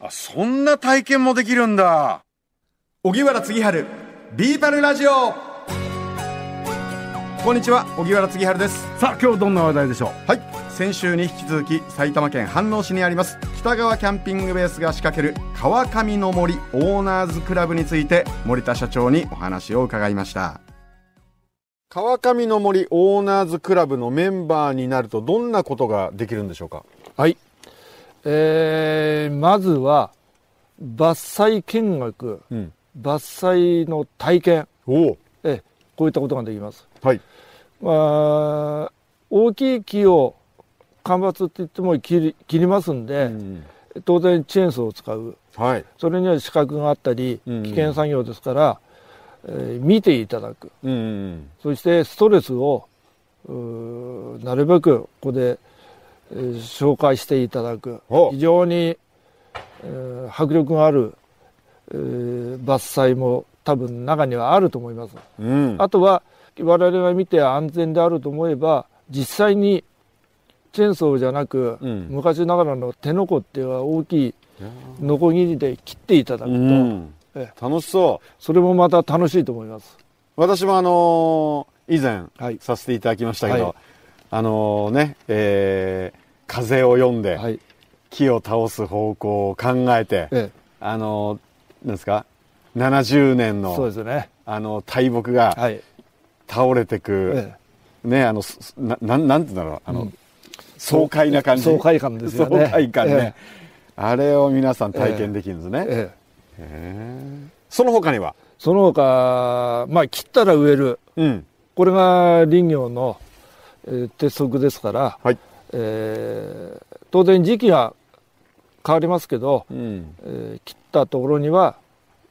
あ、そんな体験もできるんだ。荻原次春ビーパルラジオ。こんにちは荻原次春です。さあ、今日どんな話題でしょう？はい。先週に引き続き埼玉県飯能市にあります北川キャンピングベースが仕掛ける川上の森オーナーズクラブについて森田社長にお話を伺いました。川上の森オーナーズクラブのメンバーになるとどんなことができるんでしょうか？はい。えー、まずは、伐採見学、うん。伐採の体験、おおえこういったことができます。はい。まあ、大きい木を間伐って言っても切り切りますんで、うん当然チェーンソーを使う。はい。それには資格があったり、うん危険作業ですから、えー見ていただく。うんうんそしてストレスをなるべくここで、えー紹介していただく。お非常に、えー迫力がある、えー伐採も多分中にはあると思います。うん。あとは我々が見て安全であると思えば実際にチェーンソーじゃなく、うん。昔ながらの手のこっていうのは大きいノコギリで切っていただくと、うん。え楽しそう。それもまた楽しいと思います。私もあのー以前はい。させていただきましたけど、はい。あのね、えー風を読んではい。木を倒す方向を考えて、えあのーなんですか70年え、そうのですね。あの大木がはい。倒れてく、ええ。ねあのすななんなんて言うんだろうあの、うん。爽快な感じ。爽快感ですよね。爽快感ね、えあれを皆さん体験できるんですね、ええ。その他には？その他、まあ、切ったら植える。うん。これが林業の、えー鉄則ですから、はいえー当然時期が変わりますけど、うん。えー切ったところには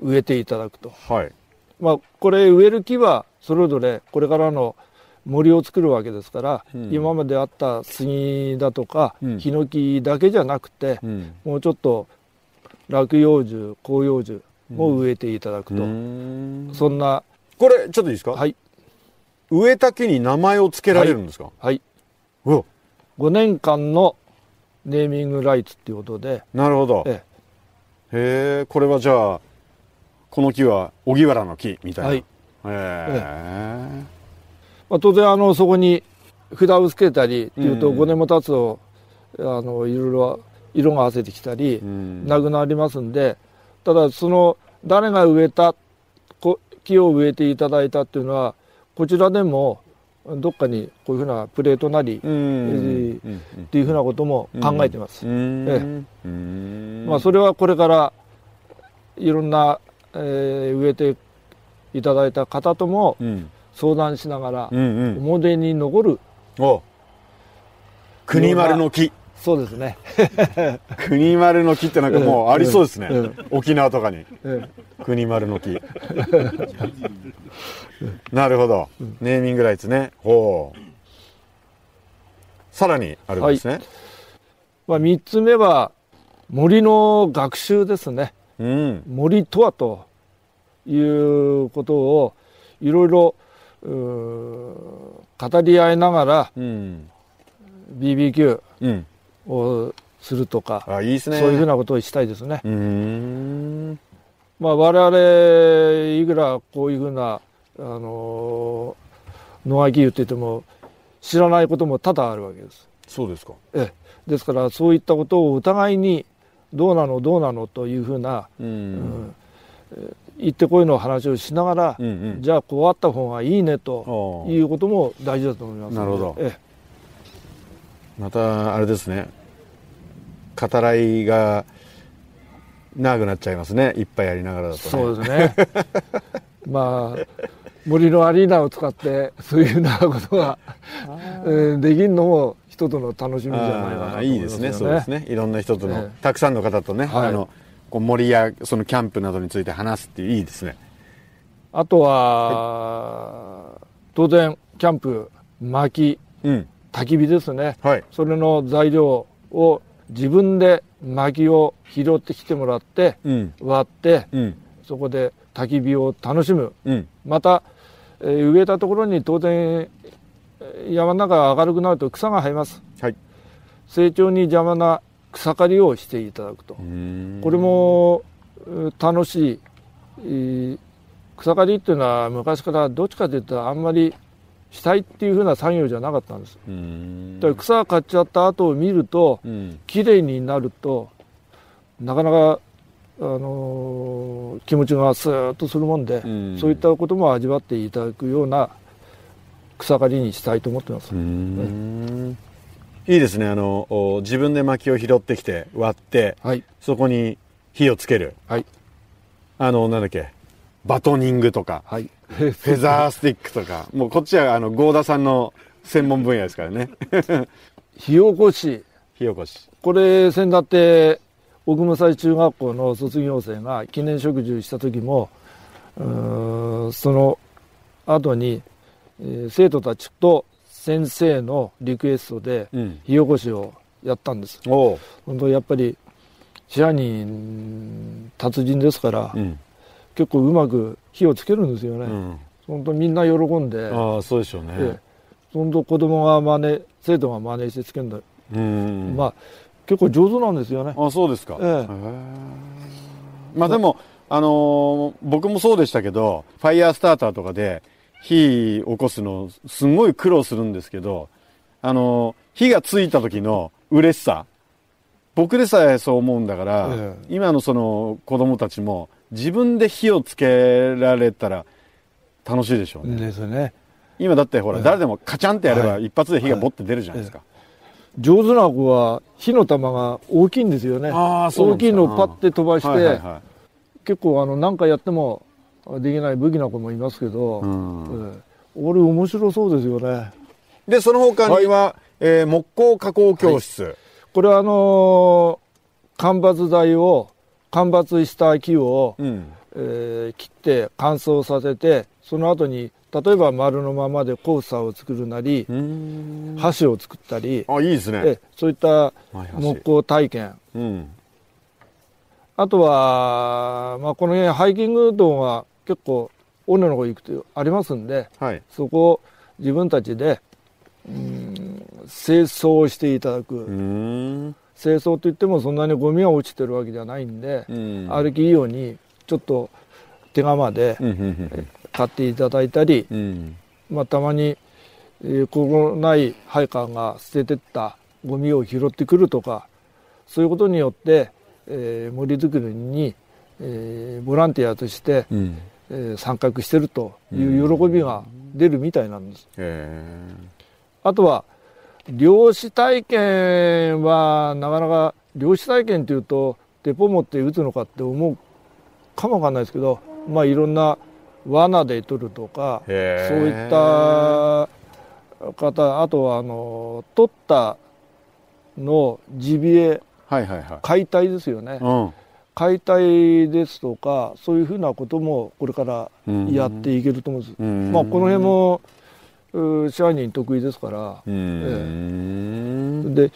植えていただくと。はい。まあ、これ植える木はそれぞれこれからの森を作るわけですから、うん。今まであった杉だとか、うん。ヒノキだけじゃなくて、うん。もうちょっと落葉樹広葉樹も植えていただくと、うーん。そんなこれちょっといいですか、はい。植えた木に名前を付けられるんですか、はい、うわ5年間のネーミングライツっていうことで、なるほど。えへえこれはじゃあこの木は荻原の木みたいな、はい。へえ。まあ、当然あのそこに札をつけたりっていうとうん5年も経つとあのいろいろ色があせてきたり、うん。なくなりますんでただその誰が植えたこ木を植えていただいたっていうのはこちらでもどっかにこういうふうなプレートなり、っていうふうなことも考えてます。うん。ええ。うん。まあ、それはこれからいろんな、えー植えていただいた方ともうん。相談しながら、うんうん。思い出に残るお。国丸の木そうですね、国丸の木ってなんかもうありそうですね、沖縄とかに。え国丸の木。なるほど、ネーミングライツね。ほう。さらにあるんですね、まあ、3つ目は森の学習ですね。うん。森とはということをいろいろ語り合いながらうん。BBQ うんをするとか、あいいですね。そういうふうなことをしたいですね。まあ、我々いくらこういうふうな、あのー野垣湯って言っても知らないことも多々あるわけです。そうですか。ええ、ですからそういったことをお互いにどうなのどうなのというふうな、うん。うん言ってこいの話をしながら、うんうん。じゃあこうあった方がいいねということも大事だと思いますなるほど。えまたあれですね。語らいが長くなっちゃいますね。いっぱいやりながらだえとね。そうですね。まあ森のアリーナを使ってそういうふうなことが、えーできるのも一つの楽しみじゃないかなとああ思いいいですね。そうですね。いろんな人との、ええたくさんの方とね、はい。あのこう森やそのキャンプなどについて話すっていういいですね。あとは、当然キャンプ薪。うん焚き火ですね。はい。それの材料を自分で薪を拾ってきてもらってうん。割ってうん。そこで焚き火を楽しむ。うん。また、えー植えたところに当然えー山の中が明るくなると草が生えます。はい。成長に邪魔な草刈りをしていただくと、これも楽しい。草刈りっていうのは昔からどっちかというとあんまりしたいっていうふうな作業じゃなかったんです。だから草刈っちゃった後を見ると、うん、綺麗になるとなかなかあのー、気持ちがスーッとするもんで、うん、そういったことも味わっていただくような草刈りにしたいと思ってます。い。いですね。あの自分で薪を拾ってきて割って、はい、そこに火をつける、はい、あのなんだっけ。バトニングとか、はい、フェザースティックとか。もうこっちはあの合田さんの専門分野ですからね。火起こし。火起こし。これ先だって奥武蔵中学校の卒業生が記念植樹した時もその後に、えー、生徒たちと先生のリクエストで火起こしをやったんです、う。ん、本当やっぱり支配人達人ですから、うん、結構うまく火をつけるんですよね、うん、本当みんな喜んで。ああそうでしょうね、ええ、本当子供が真似生徒が真似してつけるんだ、うん、まあ結構上手なんですよね。あそうですか。ええ、まあでも、あのー、僕もそうでしたけど、ファイヤースターターとかで火起こすの、すごい苦労するんですけど、あのー、火がついた時の嬉しさ、僕でさえそう思うんだから、ええ、今のその子供たちも自分で火をつけられたら楽しいでしょうね。ですね。今だってほら、え、誰でもカチャンってやれば一発で火がボッて出るじゃないですか。上手な子は火の玉が大きいんですよね。大きいのをパッて飛ばして、結構あの何かやってもできない武器な子もいますけど、俺面白そうですよね。でその他には、はい、えー、木工加工教室、はい、これはあのー、間伐材を間伐した木を、うん、えー、切って乾燥させてその後に例えば丸のままでコースターを作るなり箸を作ったりあいいですね。そういった木工体験、うん、あとは、まあ、この辺ハイキング道が結構尾根の方行くとありますんで、はい、そこを自分たちでうん清掃していただく清掃といってもそんなにゴミが落ちてるわけじゃないんで、歩きいいようにちょっと手釜で買っていただいたり、うん、まあ、たまに、えー、このない配下が捨ててったゴミを拾ってくるとかそういうことによって、えー、森づくりに、えー、ボランティアとして、うん、えー、参画してるという喜びが出るみたいなんです。あとは漁師体験はなかなか漁師体験っていうとデポ持って打つのかって思うかもわかんないですけどまあいろんな罠で取るとかそういった方あとはあの取ったのジビエ、はいはいはい、解体ですよね、うん、解体ですとかそういうふうなこともこれからやっていけると思うんです、うん、まあ、この辺も支配人得意ですから、ええ、で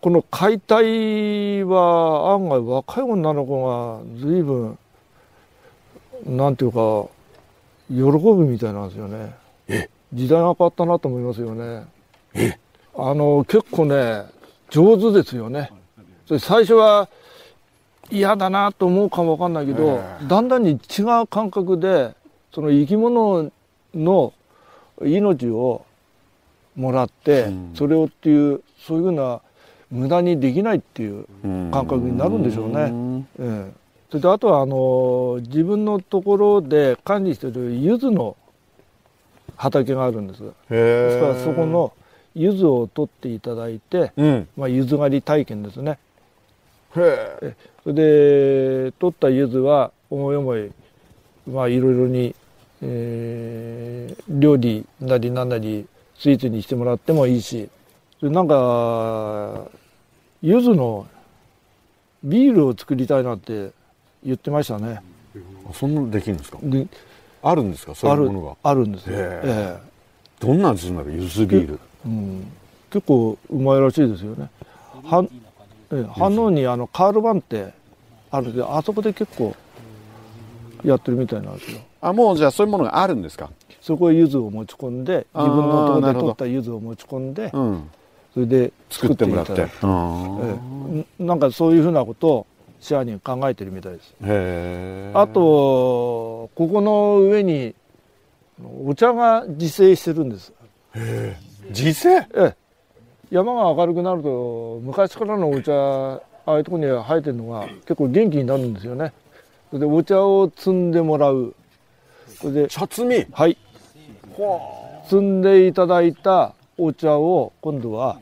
この解体は案外若い女の子が随分なんていうか喜ぶみたいなんですよね。時代が変わったなと思いますよね。あの結構ね上手ですよね。最初は嫌だなと思うかもわかんないけどだんだんに違う感覚でその生き物の命をもらって、うん、それをっていうそういうふうな無駄にできないっていう感覚になるんでしょうね。ええ。それとあとはあの自分のところで管理している柚子の畑があるんです。ですからそこの柚子を取っていただいて、うん、まあ、柚子狩り体験ですね。へそれで取った柚子は思い思いまあいろいろに、えー、料理なりなんなりスイーツにしてもらってもいいしなんか柚子のビールを作りたいなって言ってましたね。そんなのできるんですか？であるんですか？そういうものが？あるんですよ、ええ。どんなんする？んだろうゆずビール、うん、結構うまいらしいですよね。はえ反応にあのカールバンってあるけどあそこで結構やってるみたいなんですよ。あもうじゃあそういうものがあるんですか？そこへ柚子を持ち込んで自分のところで取った柚子を持ち込んで、うん、そそれで作ってもらって。ええ、なんかそういうふうなことを支配人考えてるみたいです。あとここの上にお茶が自生してるんです。自生？ええ。山が明るくなると昔からのお茶ああいうところに生えてるのが結構元気になるんですよねでお茶を摘んでもらう。それで茶摘み。はい。摘んでいただいたお茶を今度は、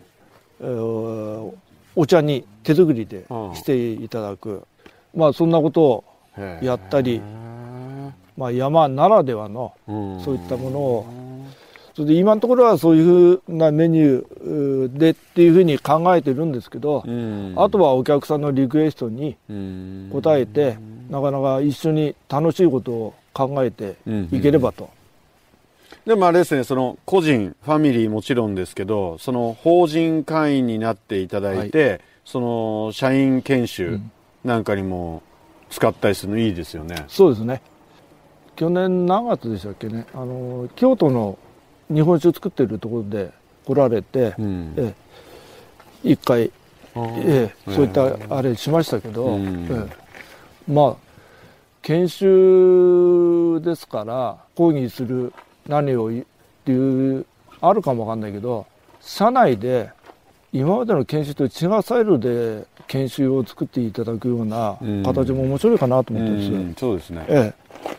えー、お茶に手作りでしていただく、うん、まあそんなことをやったり、まあ、山ならではのそういったものを。それで今のところはそういうふうなメニューでっていうふうに考えてるんですけど、あとはお客さんのリクエストに応えて、なかなか一緒に楽しいことを考えていければと。でもあれですね、その個人、ファミリーもちろんですけど、その法人会員になっていただいて、はい、その社員研修なんかにも使ったりするのいいですよね。そうですね。去年何月でしたっけね、あの京都の日本酒作ってるところで来られて、うん、え一回、えそういったあれしましたけど、えまあ研修ですから講義する何をっていうあるかもわかんないけど社内で今までの研修と違うスタイルで研修を作っていただくような形も面白いかなと思ってるんですよ。うそうですね、ええ、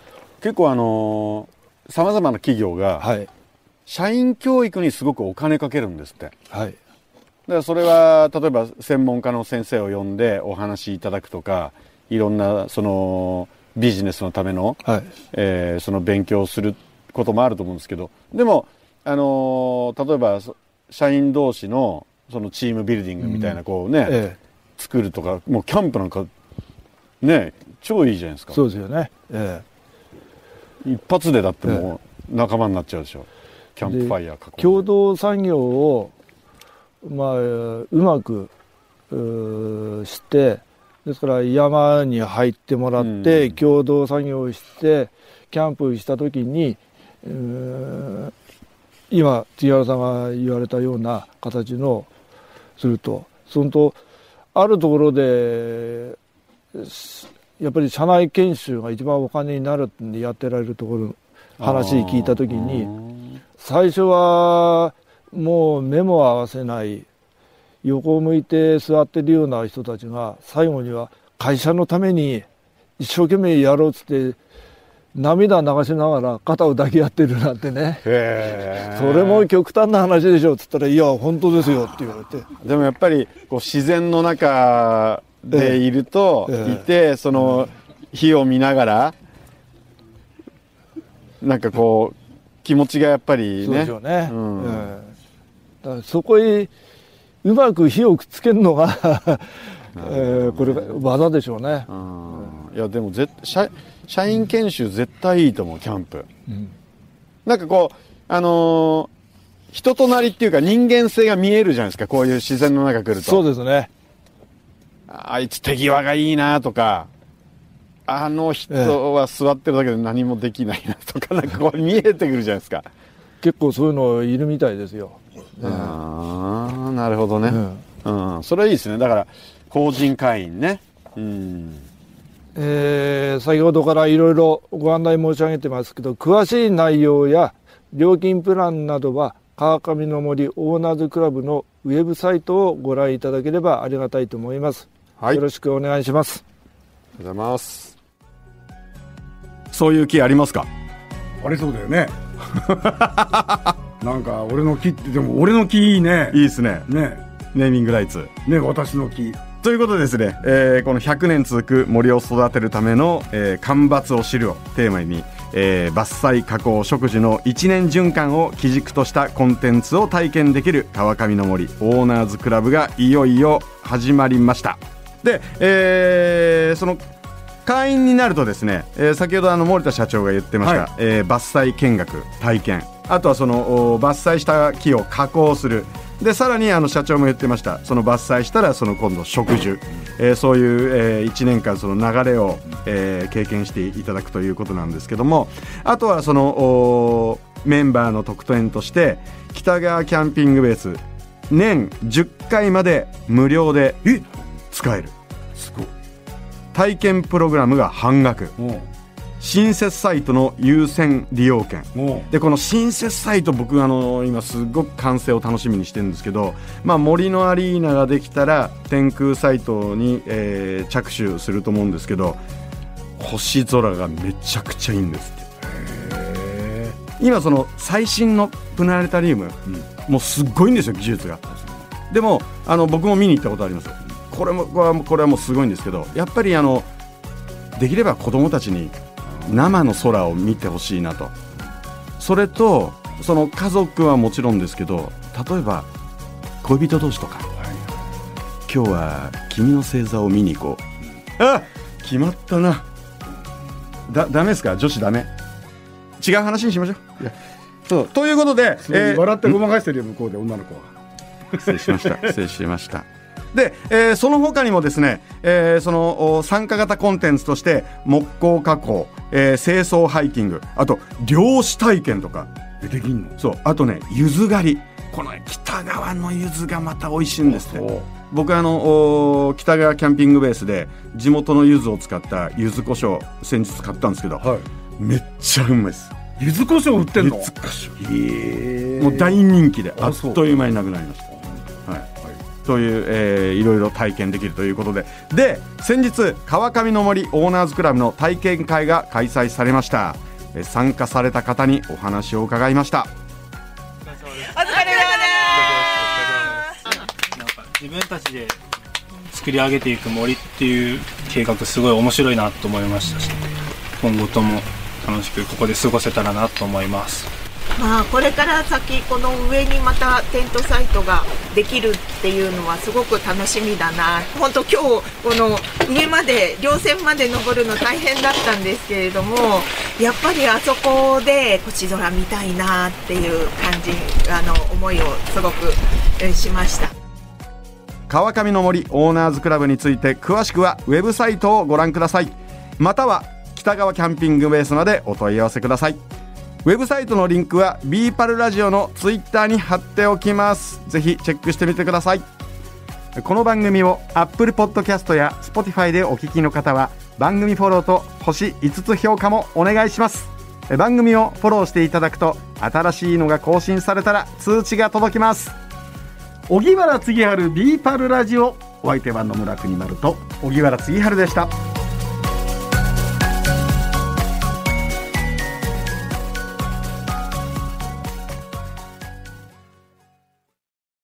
結構あのさまざまな企業が、はい、社員教育にすごくお金かけるんですって。はい。だからそれは、例えば専門家の先生を呼んでお話しいただくとか、いろんな、その、ビジネスのための、はい、えー、その勉強をすることもあると思うんですけど、でも、あのー、例えば、社員同士の、そのチームビルディングみたいな、こうね、うんええ、作るとか、もうキャンプなんか、ね、超いいじゃないですか。そうですよね。ええ。一発でだってもう仲間になっちゃうでしょ。キャンプファイヤー共同作業を、まあ、うまくしてですから山に入ってもらって、共同作業をしてキャンプした時に今千原さんが言われたような形のすると。そのとあるところでやっぱり社内研修が一番お金になるってやってられるところ話聞いた時に最初はもう目も合わせない横を向いて座ってるような人たちが最後には会社のために一生懸命やろうっつって涙流しながら肩を抱き合ってるなんてね。それも極端な話でしょっつったら「いや本当ですよ」って言われて。でもやっぱりこう自然の中でいると、いてその火を見ながらなんかこう気持ちがやっぱりね。そうでしょうね。うん、うん、だからそこへうまく火をくっつけるのが えー、これ技でしょうね。うん、いやでもぜ社社員研修絶対いいと思うキャンプ。うん、なんかこうあのー、人となりっていうか人間性が見えるじゃないですかこういう自然の中来ると。そうですね。あいつ手際がいいなとかあの人は座ってるだけで何もできないなとか、なんかこう見えてくるじゃないですか。結構そういうのいるみたいですよ。ああ、なるほどね、うん。うん。それはいいですね。だから、法人会員ね。うん。えー、先ほどからいろいろご案内申し上げてますけど、詳しい内容や料金プランなどは、川上の森オーナーズクラブのウェブサイトをご覧いただければありがたいと思います。はい、よろしくお願いします。ありがとうございます。そういう木ありますか？ありそうだよねなんか俺の木ってでも俺の木いいね。いいですね。ね。ネーミングライツ。ね私の木。ということでですね、えー、この100年続く森を育てるための、えー、間伐を知るをテーマに、えー、伐採加工植樹の1年循環を基軸としたコンテンツを体験できる川上の森オーナーズクラブがいよいよ始まりました。で、えー、その会員になるとですね、えー、先ほどあの森田社長が言ってました、はい、えー、伐採見学体験あとはその伐採した木を加工する。でさらにあの社長も言ってました。その伐採したらその今度植樹、えー、そういう、えー、1年間その流れを、えー、経験していただくということなんですけども。あとはそのメンバーの特典として北川キャンピングベース年10回まで無料で使える。すごい体験プログラムが半額新設サイトの優先利用券。でこの新設サイト僕あの今すごく完成を楽しみにしてるんですけど、まあ、森のアリーナができたら天空サイトに、えー、着手すると思うんですけど星空がめちゃくちゃいいんですって。今その最新のプラネタリウム、うん、もうすっごいんですよ技術が。でもあの僕も見に行ったことあります。これもこれはこれはもうすごいんですけどやっぱりあのできれば子供たちに生の空を見てほしいなと。それとその家族はもちろんですけど例えば恋人同士とか、はい、今日は君の星座を見に行こう。あ決まったな。だダメですか？女子ダメ。違う話にしましょう。そう。ということで、えー、笑ってごまかしてるよ向こうで女の子は。失礼しました。失礼しましたで、えー、その他にもですね、えー、その参加型コンテンツとして木工加工、えー、清掃ハイキングあと漁師体験とかできんの？そうあとね柚子狩り。この、ね、北側の柚子がまた美味しいんですって。僕あの北川キャンピングベースで地元の柚子を使った柚子胡椒先日買ったんですけど、はい、めっちゃうまいです。柚子胡椒売ってんの？柚子胡椒。もう大人気であっという間になくなりましたという、えー、いろいろ体験できるということで。で先日川上の森オーナーズクラブの体験会が開催されました。参加された方にお話を伺いました。お疲れ様です。自分たちで作り上げていく森っていう計画すごい面白いなと思いましたし今後とも楽しくここで過ごせたらなと思いますまあ、これから先この上にまたテントサイトができるっていうのはすごく楽しみだな。本当今日この上まで稜線まで登るの大変だったんですけれどもやっぱりあそこで星空見たいなっていう感じあの思いをすごくしました。川上の森オーナーズクラブについて詳しくはウェブサイトをご覧ください。または北川キャンピングベースまでお問い合わせください。ウェブサイトのリンクはビーパルラジオのツイッターに貼っておきます。ぜひチェックしてみてください。この番組を Apple Podcast や Spotify でお聞きの方は番組フォローと星5つ評価もお願いします。番組をフォローしていただくと新しいのが更新されたら通知が届きます。荻原次春ビーパルラジオ。お相手は野村国丸と荻原次春でした。